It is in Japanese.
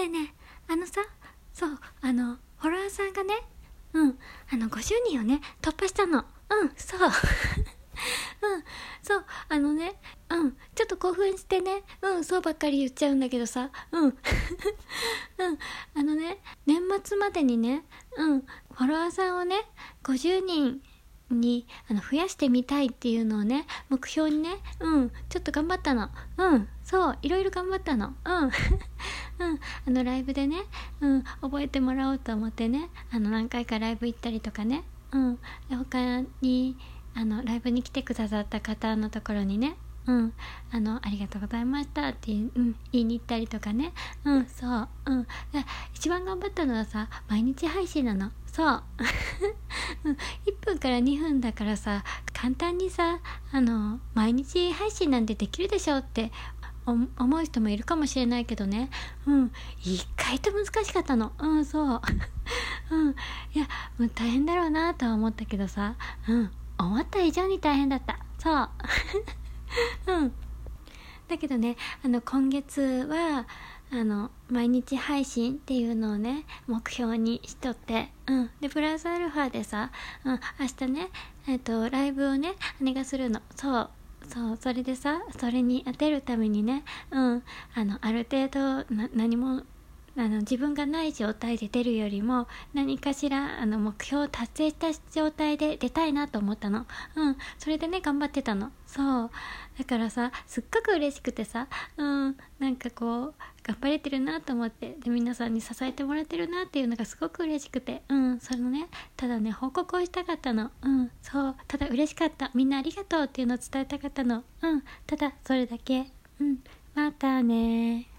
ねえねえあのさそうあのフォロワーさんがねうんあの50人をね突破したの。うんそう。うんそうあのねうんちょっと興奮してねうんそうばっかり言っちゃうんだけどさうん。うんあのね年末までにねうんフォロワーさんをね50人にあの増やしてみたいっていうのをね目標にねうんちょっと頑張ったの。うんそういろいろ頑張ったの。うん。うんあのライブでねうん覚えてもらおうと思ってねあの何回かライブ行ったりとかねうん他にあのライブに来てくださった方のところにねうん、あの、ありがとうございましたって、うん、言いに行ったりとかね。うん、そう。うん。一番頑張ったのはさ、毎日配信なの。そう。1分から2分だからさ、簡単にさ、あの、毎日配信なんてできるでしょって思う人もいるかもしれないけどね。うん。意外と難しかったの。うん、そう。うん。いや、もう大変だろうなとは思ったけどさ、うん。思った以上に大変だった。そう。うん。だけどね、あの、今月は、あの、毎日配信っていうのをね、目標にしとって、うん。で、プラスアルファでさ、うん、明日ね、えっ、と、ライブをね、姉がするの。そう。そう、それでさ、それに当てるためにね、うん、あの、ある程度、な、何も、あの自分がない状態で出るよりも何かしらあの目標を達成した状態で出たいなと思ったの。うん。それでね頑張ってたの。そう。だからさすっごく嬉しくてさうん。なんかこう頑張れてるなと思ってで皆さんに支えてもらってるなっていうのがすごく嬉しくて。うん。そのねただね報告をしたかったの。うん。そう。ただ嬉しかった。みんなありがとうっていうのを伝えたかったの。うん。ただそれだけ。うん。またね